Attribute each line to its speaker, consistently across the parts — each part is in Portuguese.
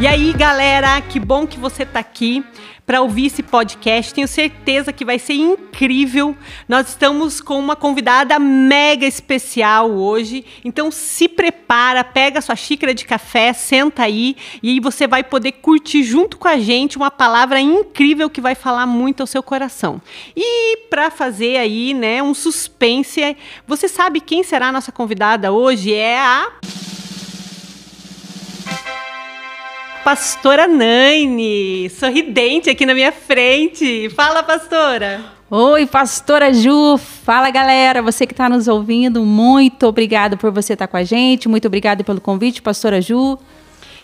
Speaker 1: E aí, galera, que bom que você está aqui para ouvir esse podcast. Tenho certeza que vai ser incrível. Nós estamos com uma convidada mega especial hoje. Então se prepara, pega sua xícara de café, senta aí e aí você vai poder curtir junto com a gente uma palavra incrível que vai falar muito ao seu coração. E para fazer aí, né, um suspense, você sabe quem será a nossa convidada hoje? É a pastora Naine, sorridente aqui na minha frente. Fala, pastora.
Speaker 2: Oi, pastora Ju. Fala, galera. Você que está nos ouvindo, muito obrigado por você estar tá com a gente. Muito obrigado pelo convite, pastora Ju.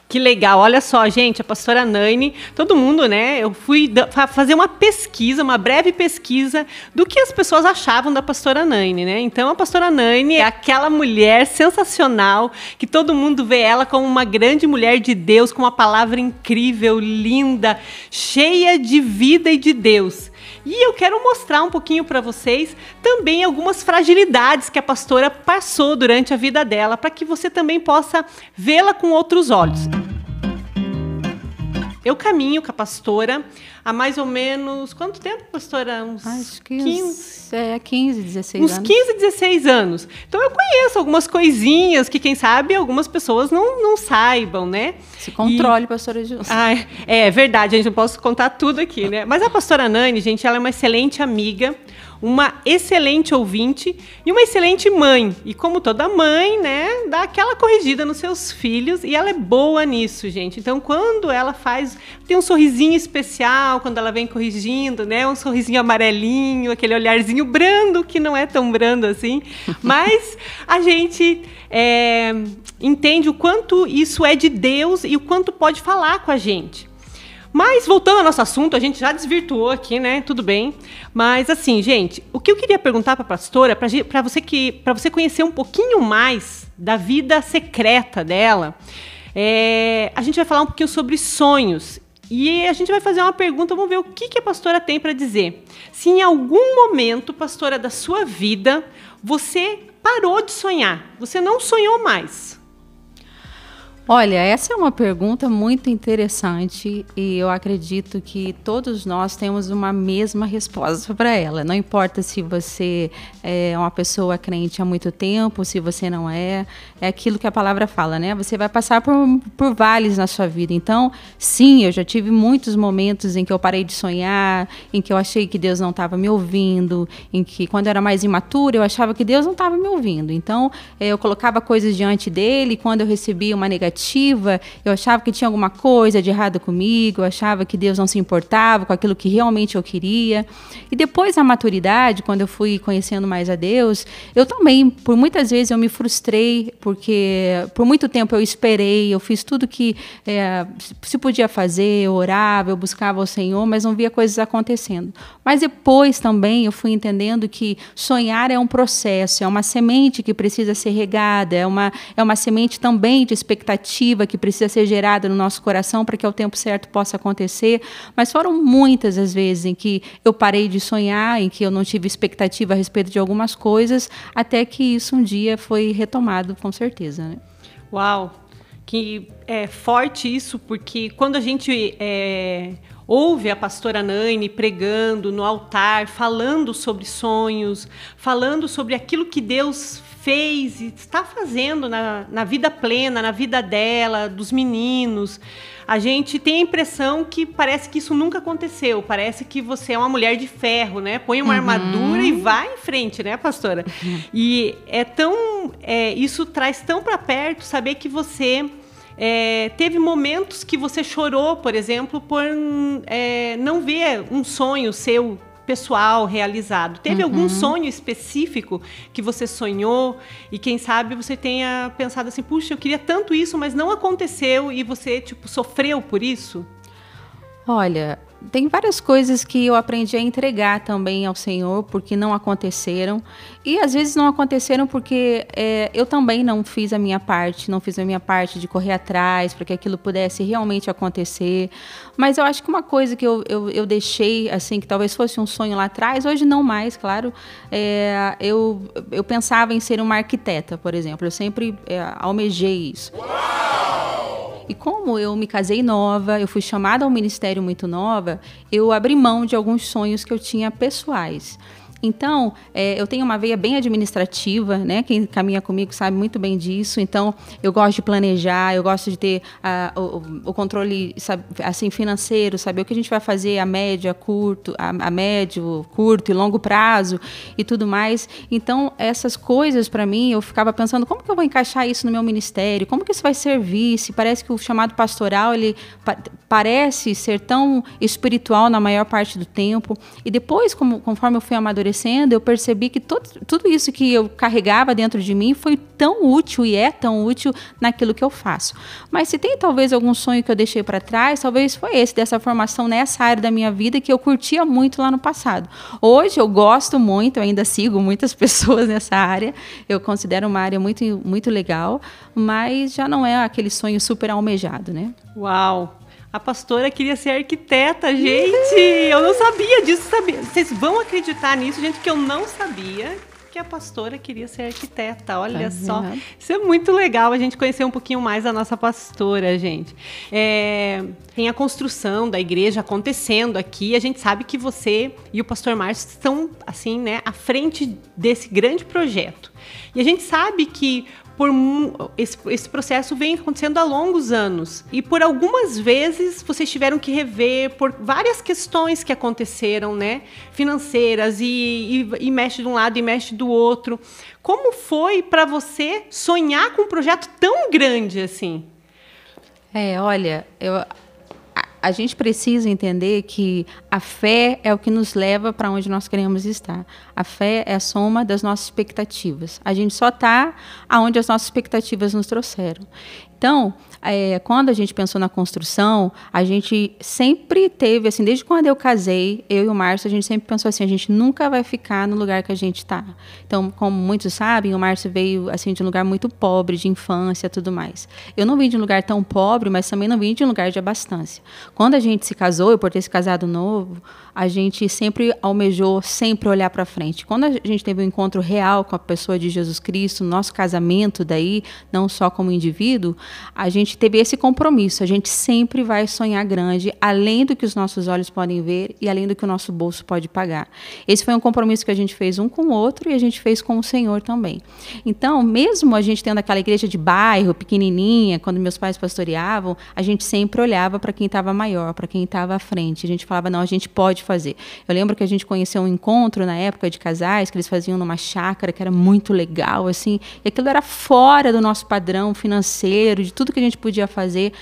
Speaker 1: Que legal, olha só, gente, a pastora Naine, todo mundo, né? Eu fui fazer uma pesquisa, uma breve pesquisa do que as pessoas achavam da pastora Naine, né? Então, a pastora Naine é aquela mulher sensacional que todo mundo vê ela como uma grande mulher de Deus, com uma palavra incrível, linda, cheia de vida e de Deus. E eu quero mostrar um pouquinho para vocês também algumas fragilidades que a pastora passou durante a vida dela, para que você também possa vê-la com outros olhos. Eu caminho com a pastora há mais ou menos. Quanto tempo, pastora?
Speaker 2: Uns Acho que 15, uns, é, 15 16
Speaker 1: uns
Speaker 2: anos.
Speaker 1: Uns 15, 16 anos. Então eu conheço algumas coisinhas que, quem sabe, algumas pessoas não, não saibam, né?
Speaker 2: Se controle, e... pastora Gilson.
Speaker 1: Ah, é, é verdade, a gente não posso contar tudo aqui, né? Mas a pastora Nani, gente, ela é uma excelente amiga uma excelente ouvinte e uma excelente mãe. E como toda mãe, né, dá aquela corrigida nos seus filhos e ela é boa nisso, gente. Então, quando ela faz, tem um sorrisinho especial quando ela vem corrigindo, né, um sorrisinho amarelinho, aquele olharzinho brando que não é tão brando assim, mas a gente é, entende o quanto isso é de Deus e o quanto pode falar com a gente. Mas voltando ao nosso assunto, a gente já desvirtuou aqui, né? Tudo bem. Mas assim, gente, o que eu queria perguntar para a pastora, para você que, para você conhecer um pouquinho mais da vida secreta dela, é, a gente vai falar um pouquinho sobre sonhos. E a gente vai fazer uma pergunta, vamos ver o que, que a pastora tem para dizer. Se em algum momento, pastora, da sua vida, você parou de sonhar, você não sonhou mais.
Speaker 2: Olha, essa é uma pergunta muito interessante e eu acredito que todos nós temos uma mesma resposta para ela. Não importa se você é uma pessoa crente há muito tempo, se você não é, é aquilo que a palavra fala, né? Você vai passar por, por vales na sua vida. Então, sim, eu já tive muitos momentos em que eu parei de sonhar, em que eu achei que Deus não estava me ouvindo, em que quando eu era mais imatura eu achava que Deus não estava me ouvindo. Então, eh, eu colocava coisas diante dele, e quando eu recebia uma negativa negativa, eu achava que tinha alguma coisa de errado comigo, eu achava que Deus não se importava com aquilo que realmente eu queria. E depois da maturidade, quando eu fui conhecendo mais a Deus, eu também, por muitas vezes eu me frustrei, porque por muito tempo eu esperei, eu fiz tudo que é, se podia fazer, eu orava, eu buscava o Senhor, mas não via coisas acontecendo. Mas depois também eu fui entendendo que sonhar é um processo, é uma semente que precisa ser regada, é uma, é uma semente também de expectativa que precisa ser gerada no nosso coração para que ao tempo certo possa acontecer. Mas foram muitas as vezes em que eu parei de sonhar, em que eu não tive expectativa a respeito de algumas coisas, até que isso um dia foi retomado, com certeza. Né?
Speaker 1: Uau! Que é forte isso, porque quando a gente. É ouve a pastora Nani pregando no altar, falando sobre sonhos, falando sobre aquilo que Deus fez e está fazendo na, na vida plena, na vida dela, dos meninos. A gente tem a impressão que parece que isso nunca aconteceu. Parece que você é uma mulher de ferro, né? Põe uma uhum. armadura e vai em frente, né, pastora? Uhum. E é tão. É, isso traz tão para perto saber que você é, teve momentos que você chorou, por exemplo, por é, não ver um sonho seu pessoal realizado. Teve uhum. algum sonho específico que você sonhou e quem sabe você tenha pensado assim, puxa, eu queria tanto isso, mas não aconteceu e você tipo sofreu por isso?
Speaker 2: Olha, tem várias coisas que eu aprendi a entregar também ao Senhor, porque não aconteceram. E às vezes não aconteceram porque é, eu também não fiz a minha parte, não fiz a minha parte de correr atrás para que aquilo pudesse realmente acontecer. Mas eu acho que uma coisa que eu, eu, eu, deixei, assim, que talvez fosse um sonho lá atrás, hoje não mais, claro, é, eu, eu pensava em ser uma arquiteta, por exemplo. Eu sempre é, almejei isso. Uau! E como eu me casei nova, eu fui chamada ao ministério muito nova, eu abri mão de alguns sonhos que eu tinha pessoais. Então, é, eu tenho uma veia bem administrativa, né? Quem caminha comigo sabe muito bem disso. Então, eu gosto de planejar, eu gosto de ter uh, o, o, controle assim financeiro, saber o que a gente vai fazer a médio, a curto, a, a médio, curto e longo prazo e tudo mais. Então, essas coisas para mim, eu ficava pensando como que eu vou encaixar isso no meu ministério, como que isso vai servir? Se parece que o chamado pastoral ele pa parece ser tão espiritual na maior parte do tempo. E depois, como, conforme eu fui amadurecendo eu percebi que todo, tudo isso que eu carregava dentro de mim foi tão útil e é tão útil naquilo que eu faço. Mas se tem talvez algum sonho que eu deixei para trás, talvez foi esse, dessa formação nessa área da minha vida que eu curtia muito lá no passado. Hoje eu gosto muito, ainda sigo muitas pessoas nessa área, eu considero uma área muito, muito legal, mas já não é aquele sonho super almejado, né?
Speaker 1: Uau! A pastora queria ser arquiteta, gente. Eu não sabia disso, sabia? Vocês vão acreditar nisso, gente, que eu não sabia que a pastora queria ser arquiteta. Olha tá só. Isso é muito legal a gente conhecer um pouquinho mais a nossa pastora, gente. É, tem a construção da igreja acontecendo aqui. A gente sabe que você e o pastor Márcio estão, assim, né, à frente desse grande projeto. E a gente sabe que por esse, esse processo vem acontecendo há longos anos e por algumas vezes vocês tiveram que rever por várias questões que aconteceram, né, financeiras e, e, e mexe de um lado e mexe do outro. Como foi para você sonhar com um projeto tão grande assim?
Speaker 2: É, olha, eu a gente precisa entender que a fé é o que nos leva para onde nós queremos estar. A fé é a soma das nossas expectativas. A gente só está aonde as nossas expectativas nos trouxeram. Então, é, quando a gente pensou na construção, a gente sempre teve, assim, desde quando eu casei, eu e o Márcio, a gente sempre pensou assim, a gente nunca vai ficar no lugar que a gente está. Então, como muitos sabem, o Márcio veio, assim, de um lugar muito pobre, de infância, tudo mais. Eu não vim de um lugar tão pobre, mas também não vim de um lugar de abastança. Quando a gente se casou, eu por ter se casado novo, a gente sempre almejou sempre olhar para frente. Quando a gente teve um encontro real com a pessoa de Jesus Cristo, nosso casamento daí, não só como indivíduo, a gente teve esse compromisso. A gente sempre vai sonhar grande, além do que os nossos olhos podem ver e além do que o nosso bolso pode pagar. Esse foi um compromisso que a gente fez um com o outro e a gente fez com o Senhor também. Então, mesmo a gente tendo aquela igreja de bairro, pequenininha, quando meus pais pastoreavam, a gente sempre olhava para quem estava maior, para quem estava à frente. A gente falava, não, a gente pode fazer. Eu lembro que a gente conheceu um encontro na época de casais que eles faziam numa chácara que era muito legal, assim, e aquilo era fora do nosso padrão financeiro, de tudo que a gente podia fazer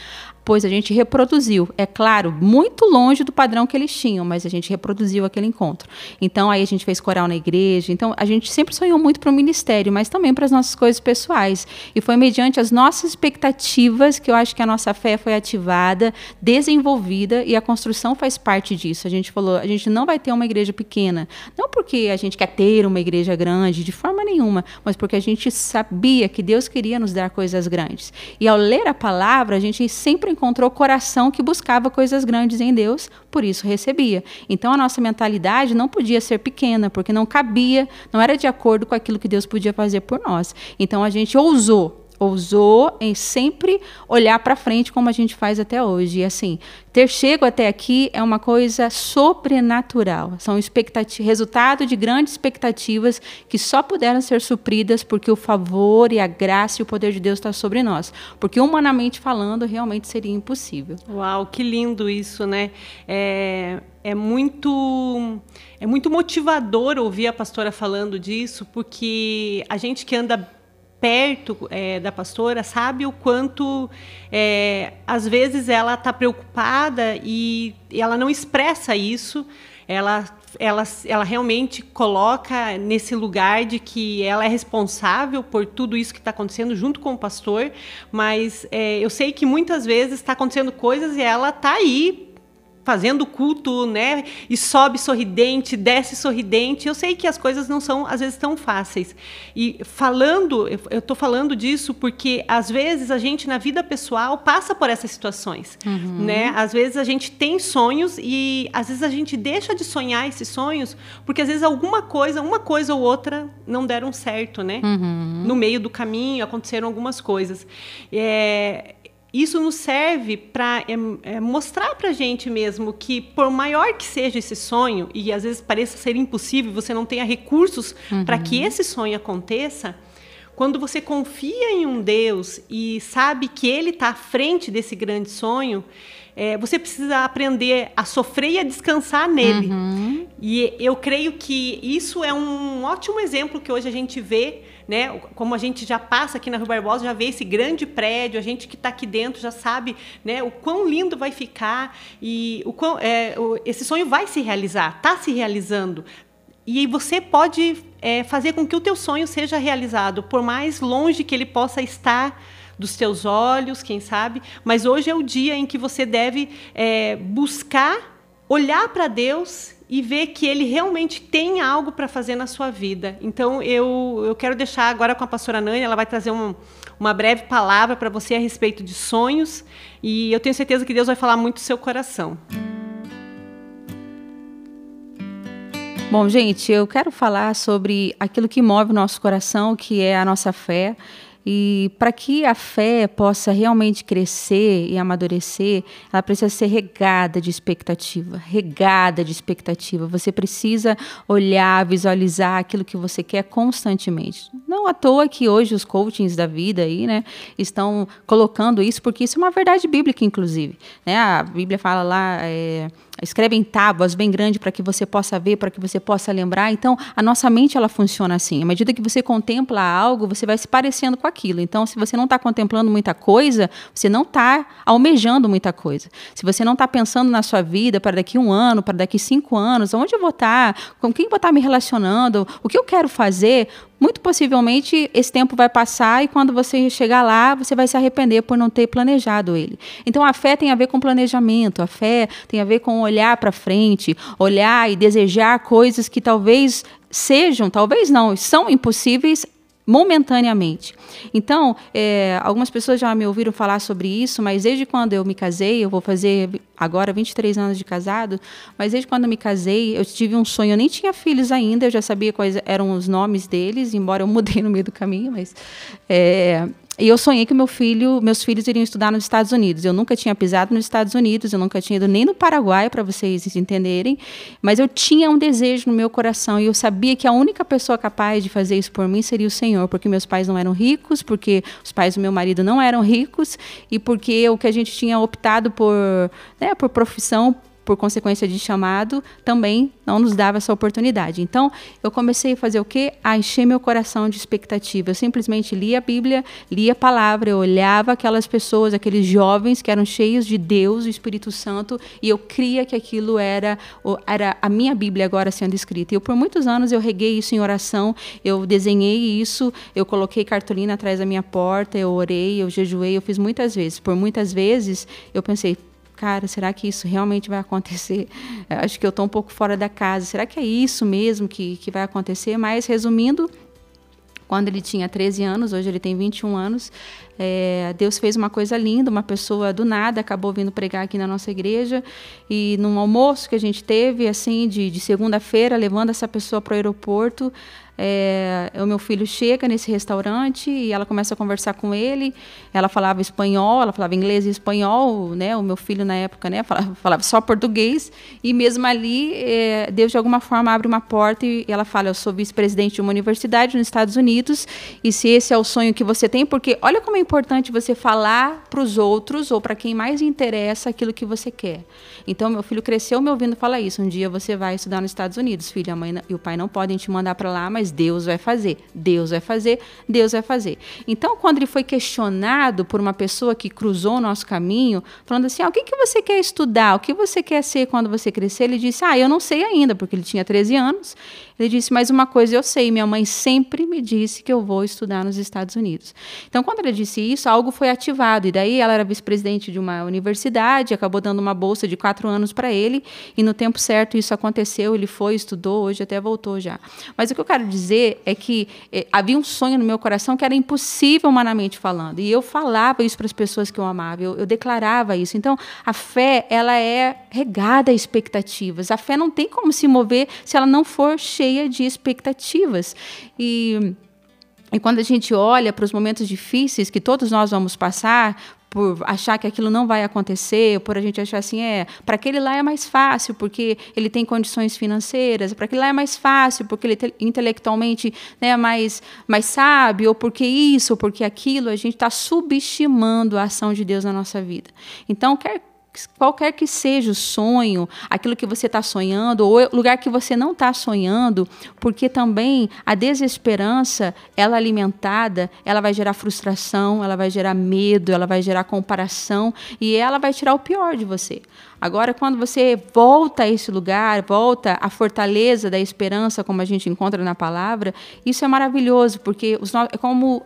Speaker 2: pois a gente reproduziu. É claro, muito longe do padrão que eles tinham, mas a gente reproduziu aquele encontro. Então aí a gente fez coral na igreja. Então a gente sempre sonhou muito para o ministério, mas também para as nossas coisas pessoais. E foi mediante as nossas expectativas que eu acho que a nossa fé foi ativada, desenvolvida e a construção faz parte disso. A gente falou, a gente não vai ter uma igreja pequena, não porque a gente quer ter uma igreja grande de forma nenhuma, mas porque a gente sabia que Deus queria nos dar coisas grandes. E ao ler a palavra, a gente sempre encontrou coração que buscava coisas grandes em Deus, por isso recebia. Então a nossa mentalidade não podia ser pequena, porque não cabia, não era de acordo com aquilo que Deus podia fazer por nós. Então a gente ousou ousou em sempre olhar para frente como a gente faz até hoje. E assim, ter chego até aqui é uma coisa sobrenatural. São resultado de grandes expectativas que só puderam ser supridas porque o favor e a graça e o poder de Deus está sobre nós. Porque humanamente falando, realmente seria impossível.
Speaker 1: Uau, que lindo isso, né? É, é muito é muito motivador ouvir a pastora falando disso, porque a gente que anda perto é, da pastora sabe o quanto é, às vezes ela está preocupada e, ela não expressa isso. Ela, ela, ela realmente coloca nesse lugar de que ela é responsável por tudo isso que está acontecendo junto com o pastor, mas é, eu sei que muitas vezes está acontecendo coisas e ela está aí fazendo culto, né? E sobe sorridente, desce sorridente. Eu sei que as coisas não são às vezes tão fáceis. E falando, eu estou falando disso porque às vezes a gente na vida pessoal passa por essas situações, uhum. né? Às vezes a gente tem sonhos e às vezes a gente deixa de sonhar esses sonhos porque às vezes alguma coisa, uma coisa ou outra não deram certo, né? Uhum. No meio do caminho aconteceram algumas coisas. É, isso nos serve para é, é, mostrar para a gente mesmo que, por maior que seja esse sonho, e às vezes pareça ser impossível, você não tenha recursos uhum. para que esse sonho aconteça, quando você confia em um Deus e sabe que Ele está à frente desse grande sonho, é, você precisa aprender a sofrer e a descansar nele. Uhum. E eu creio que isso é um ótimo exemplo que hoje a gente vê né? Como a gente já passa aqui na Rua Barbosa, já vê esse grande prédio, a gente que está aqui dentro já sabe, né? O quão lindo vai ficar e o quão, é, o, esse sonho vai se realizar, está se realizando. E você pode é, fazer com que o teu sonho seja realizado, por mais longe que ele possa estar dos teus olhos, quem sabe. Mas hoje é o dia em que você deve é, buscar olhar para Deus e ver que ele realmente tem algo para fazer na sua vida. Então, eu, eu quero deixar agora com a pastora Nani, ela vai trazer um, uma breve palavra para você a respeito de sonhos, e eu tenho certeza que Deus vai falar muito do seu coração.
Speaker 2: Bom, gente, eu quero falar sobre aquilo que move o nosso coração, que é a nossa fé. E para que a fé possa realmente crescer e amadurecer, ela precisa ser regada de expectativa, regada de expectativa. Você precisa olhar, visualizar aquilo que você quer constantemente. Não à toa que hoje os coachings da vida aí, né, estão colocando isso, porque isso é uma verdade bíblica, inclusive. Né? A Bíblia fala lá. É, escreve em tábuas bem grande para que você possa ver, para que você possa lembrar. Então, a nossa mente ela funciona assim. À medida que você contempla algo, você vai se parecendo com aquilo. Então, se você não está contemplando muita coisa, você não está almejando muita coisa. Se você não está pensando na sua vida para daqui um ano, para daqui cinco anos, onde eu vou estar, tá, com quem vou estar tá me relacionando, o que eu quero fazer, muito possivelmente esse tempo vai passar e quando você chegar lá, você vai se arrepender por não ter planejado ele. Então a fé tem a ver com planejamento, a fé tem a ver com olhar para frente, olhar e desejar coisas que talvez sejam, talvez não, são impossíveis momentaneamente. Então, é, algumas pessoas já me ouviram falar sobre isso, mas desde quando eu me casei, eu vou fazer agora 23 anos de casado, mas desde quando eu me casei, eu tive um sonho, eu nem tinha filhos ainda, eu já sabia quais eram os nomes deles, embora eu mudei no meio do caminho, mas é, e eu sonhei que meu filho, meus filhos iriam estudar nos Estados Unidos. Eu nunca tinha pisado nos Estados Unidos, eu nunca tinha ido nem no Paraguai, para vocês entenderem, mas eu tinha um desejo no meu coração e eu sabia que a única pessoa capaz de fazer isso por mim seria o Senhor, porque meus pais não eram ricos, porque os pais do meu marido não eram ricos e porque o que a gente tinha optado por, né, por profissão por consequência de chamado, também não nos dava essa oportunidade. Então, eu comecei a fazer o quê? A encher meu coração de expectativa. Eu simplesmente lia a Bíblia, lia a palavra, eu olhava aquelas pessoas, aqueles jovens que eram cheios de Deus, o Espírito Santo, e eu cria que aquilo era, era a minha Bíblia agora sendo escrita. E eu, por muitos anos eu reguei isso em oração, eu desenhei isso, eu coloquei cartolina atrás da minha porta, eu orei, eu jejuei, eu fiz muitas vezes. Por muitas vezes eu pensei, cara, será que isso realmente vai acontecer? Acho que eu estou um pouco fora da casa. Será que é isso mesmo que, que vai acontecer? Mas, resumindo, quando ele tinha 13 anos, hoje ele tem 21 anos, é, Deus fez uma coisa linda, uma pessoa do nada acabou vindo pregar aqui na nossa igreja e num almoço que a gente teve, assim, de, de segunda-feira, levando essa pessoa para o aeroporto, é, o meu filho chega nesse restaurante e ela começa a conversar com ele. Ela falava espanhol, ela falava inglês e espanhol, né? O meu filho na época, né, falava, falava só português. E mesmo ali, é, Deus de alguma forma abre uma porta e ela fala: "Eu sou vice-presidente de uma universidade nos Estados Unidos e se esse é o sonho que você tem, porque olha como é importante você falar para os outros ou para quem mais interessa aquilo que você quer. Então meu filho cresceu me ouvindo falar isso. Um dia você vai estudar nos Estados Unidos, filho, a mãe e o pai não podem te mandar para lá, mas mas Deus vai fazer, Deus vai fazer, Deus vai fazer. Então, quando ele foi questionado por uma pessoa que cruzou o nosso caminho, falando assim: ah, o que, que você quer estudar? O que você quer ser quando você crescer? Ele disse: ah, eu não sei ainda, porque ele tinha 13 anos. Ele disse: Mas uma coisa eu sei, minha mãe sempre me disse que eu vou estudar nos Estados Unidos. Então, quando ele disse isso, algo foi ativado. E daí ela era vice-presidente de uma universidade, acabou dando uma bolsa de quatro anos para ele. E no tempo certo isso aconteceu. Ele foi, estudou, hoje até voltou já. Mas o que eu quero dizer é que eh, havia um sonho no meu coração que era impossível humanamente falando. E eu falava isso para as pessoas que eu amava, eu, eu declarava isso. Então, a fé, ela é regada a expectativas. A fé não tem como se mover se ela não for cheia cheia de expectativas. E E quando a gente olha para os momentos difíceis que todos nós vamos passar, por achar que aquilo não vai acontecer, por a gente achar assim, é, para aquele lá é mais fácil, porque ele tem condições financeiras, para aquele lá é mais fácil, porque ele intelectualmente né, é mais, mais sábio, ou porque isso, ou porque aquilo, a gente está subestimando a ação de Deus na nossa vida. Então, quer qualquer que seja o sonho, aquilo que você está sonhando, ou lugar que você não está sonhando, porque também a desesperança, ela alimentada, ela vai gerar frustração, ela vai gerar medo, ela vai gerar comparação e ela vai tirar o pior de você. Agora, quando você volta a esse lugar, volta à fortaleza da esperança, como a gente encontra na palavra, isso é maravilhoso, porque os, é como uh,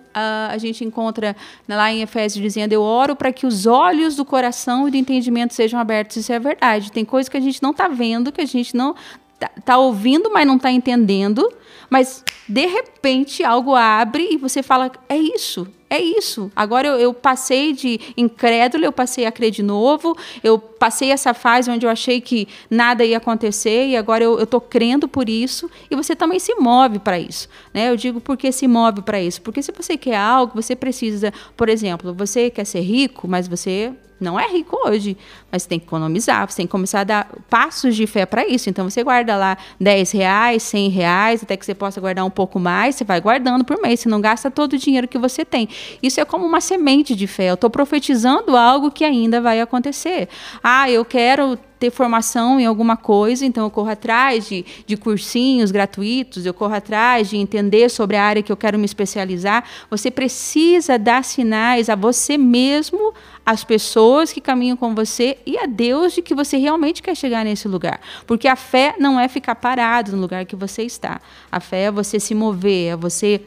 Speaker 2: a gente encontra lá em Efésios dizendo: Eu oro para que os olhos do coração e do entendimento sejam abertos. Isso é verdade. Tem coisas que a gente não está vendo, que a gente não está tá ouvindo, mas não está entendendo, mas de repente algo abre e você fala: É isso, é isso. Agora eu, eu, passei de incrédulo, eu passei a crer de novo, eu passei essa fase onde eu achei que nada ia acontecer e agora eu estou crendo por isso e você também se move para isso. Né? Eu digo porque se move para isso. Porque se você quer algo, você precisa, por exemplo, você quer ser rico, mas você não é rico hoje, mas você tem que economizar, você tem que começar a dar passos de fé para isso. Então você guarda lá 10 reais, 100 reais, até que você possa guardar um pouco mais, você vai guardando por mês, você não gasta todo o dinheiro que você tem. Isso é como uma semente de fé. Eu estou profetizando algo que ainda vai acontecer. Ah, eu quero ter formação em alguma coisa, então eu corro atrás de, de cursinhos gratuitos, eu corro atrás de entender sobre a área que eu quero me especializar. Você precisa dar sinais a você mesmo, às pessoas que caminham com você e a Deus de que você realmente quer chegar nesse lugar. Porque a fé não é ficar parado no lugar que você está. A fé é você se mover, é você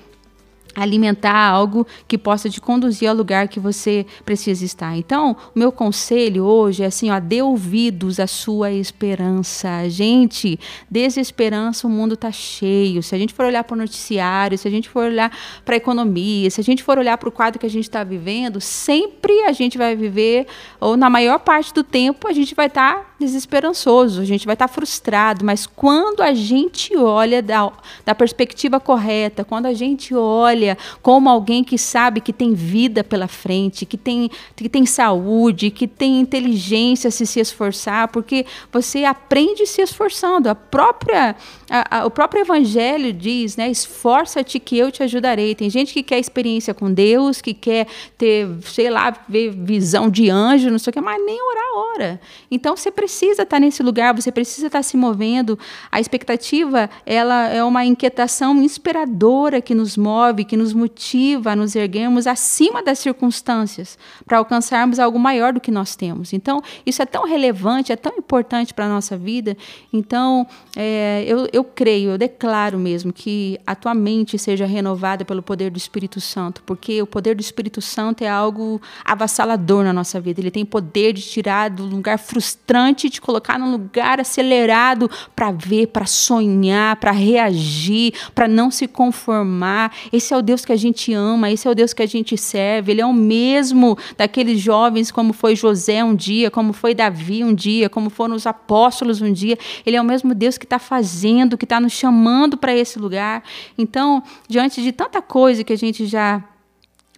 Speaker 2: alimentar algo que possa te conduzir ao lugar que você precisa estar. Então, o meu conselho hoje é assim, ó, dê ouvidos à sua esperança. Gente, desesperança o mundo está cheio. Se a gente for olhar para o noticiário, se a gente for olhar para a economia, se a gente for olhar para o quadro que a gente está vivendo, sempre a gente vai viver, ou na maior parte do tempo, a gente vai estar tá desesperançoso, a gente vai estar tá frustrado, mas quando a gente olha da, da perspectiva correta, quando a gente olha como alguém que sabe que tem vida pela frente, que tem, que tem saúde, que tem inteligência se se esforçar, porque você aprende se esforçando. A própria, a, a, o próprio evangelho diz, né? Esforça-te que eu te ajudarei. Tem gente que quer experiência com Deus, que quer ter, sei lá, ver visão de anjo, não sei o que, mas nem orar ora. Então você precisa estar nesse lugar, você precisa estar se movendo. A expectativa, ela é uma inquietação inspiradora que nos move, que nos motiva a nos erguermos acima das circunstâncias para alcançarmos algo maior do que nós temos. Então, isso é tão relevante, é tão importante para a nossa vida. Então, é, eu, eu creio, eu declaro mesmo que a tua mente seja renovada pelo poder do Espírito Santo, porque o poder do Espírito Santo é algo avassalador na nossa vida. Ele tem poder de tirar do lugar frustrante e te colocar num lugar acelerado para ver, para sonhar, para reagir, para não se conformar. Esse é o Deus que a gente ama, esse é o Deus que a gente serve. Ele é o mesmo daqueles jovens, como foi José um dia, como foi Davi um dia, como foram os apóstolos um dia. Ele é o mesmo Deus que está fazendo, que está nos chamando para esse lugar. Então, diante de tanta coisa que a gente já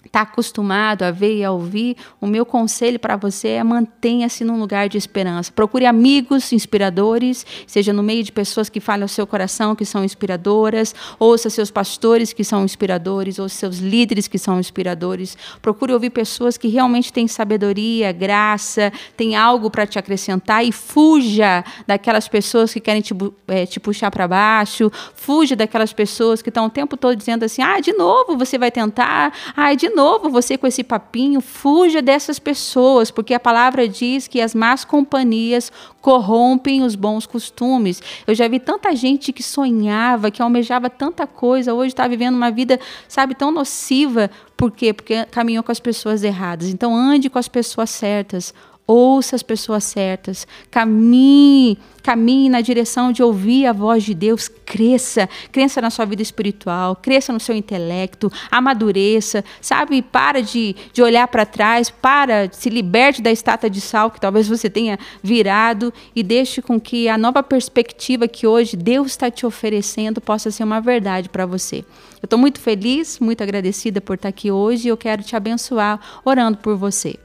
Speaker 2: está acostumado a ver e a ouvir, o meu conselho para você é mantenha-se num lugar de esperança. Procure amigos inspiradores, seja no meio de pessoas que falam ao seu coração, que são inspiradoras, ouça seus pastores que são inspiradores, ou seus líderes que são inspiradores. Procure ouvir pessoas que realmente têm sabedoria, graça, têm algo para te acrescentar e fuja daquelas pessoas que querem te, é, te puxar para baixo, fuja daquelas pessoas que estão o tempo todo dizendo assim: ah, de novo você vai tentar, ah, de novo você com esse papinho, fuja dessas pessoas, porque a palavra diz que as más companhias corrompem os bons costumes. Eu já vi tanta gente que sonhava, que almejava tanta coisa, hoje está vivendo uma vida, sabe, tão nociva. Por quê? Porque caminhou com as pessoas erradas. Então, ande com as pessoas certas ouça as pessoas certas, caminhe, caminhe na direção de ouvir a voz de Deus, cresça, cresça na sua vida espiritual, cresça no seu intelecto, amadureça, sabe? Para de, de olhar para trás, para, se liberte da estátua de sal que talvez você tenha virado e deixe com que a nova perspectiva que hoje Deus está te oferecendo possa ser uma verdade para você. Eu estou muito feliz, muito agradecida por estar aqui hoje e eu quero te abençoar orando por você.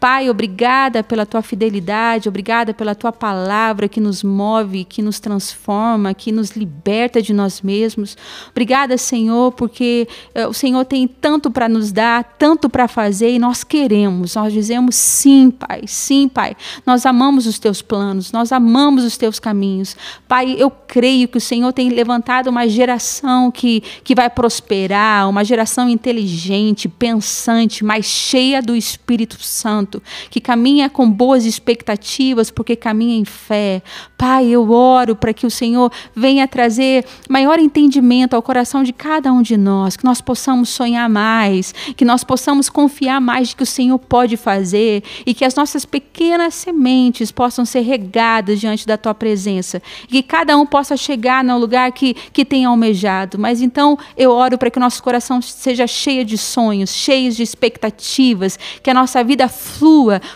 Speaker 2: Pai, obrigada pela tua fidelidade, obrigada pela tua palavra que nos move, que nos transforma, que nos liberta de nós mesmos. Obrigada, Senhor, porque uh, o Senhor tem tanto para nos dar, tanto para fazer e nós queremos. Nós dizemos sim, Pai, sim, Pai. Nós amamos os teus planos, nós amamos os teus caminhos. Pai, eu creio que o Senhor tem levantado uma geração que, que vai prosperar, uma geração inteligente, pensante, mais cheia do Espírito Santo Que caminha com boas expectativas, porque caminha em fé. Pai, eu oro para que o Senhor venha trazer maior entendimento ao coração de cada um de nós, que nós possamos sonhar mais, que nós possamos confiar mais de que o Senhor pode fazer e que as nossas pequenas sementes possam ser regadas diante da tua presença e que cada um possa chegar no lugar que, que tem almejado. Mas então eu oro para que o nosso coração seja cheio de sonhos, cheio de expectativas, que a nossa vida flua,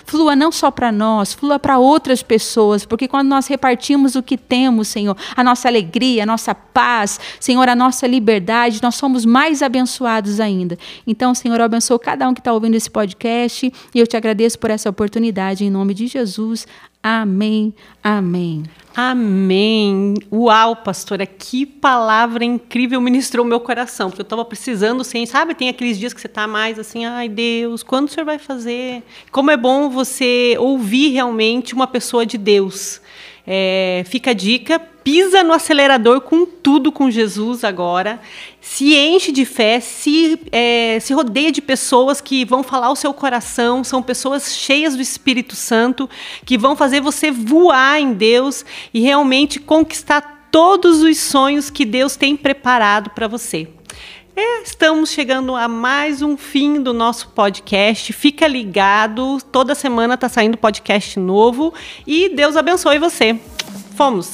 Speaker 2: flua não só para nós, flua para outras pessoas, porque quando nós repartimos o que temos, Senhor, a nossa alegria, a nossa paz, Senhor, a nossa liberdade, nós somos mais abençoados ainda. Então, Senhor, eu abençoo cada um que está ouvindo esse podcast e eu te agradeço por essa oportunidade, em nome de Jesus. Amém. Amém.
Speaker 1: Amém. Uau, pastora, que palavra incrível ministrou meu coração, porque eu estava precisando, assim, sabe? Tem aqueles dias que você está mais assim, ai Deus, quando o senhor vai fazer? Como é bom você ouvir realmente uma pessoa de Deus. É, fica a dica, pisa no acelerador com tudo com Jesus agora, se enche de fé, se, é, se rodeia de pessoas que vão falar o seu coração, são pessoas cheias do Espírito Santo, que vão fazer você voar em Deus e realmente conquistar todos os sonhos que Deus tem preparado para você. É, estamos chegando a mais um fim do nosso podcast. Fica ligado, toda semana está saindo podcast novo e Deus abençoe você. Fomos!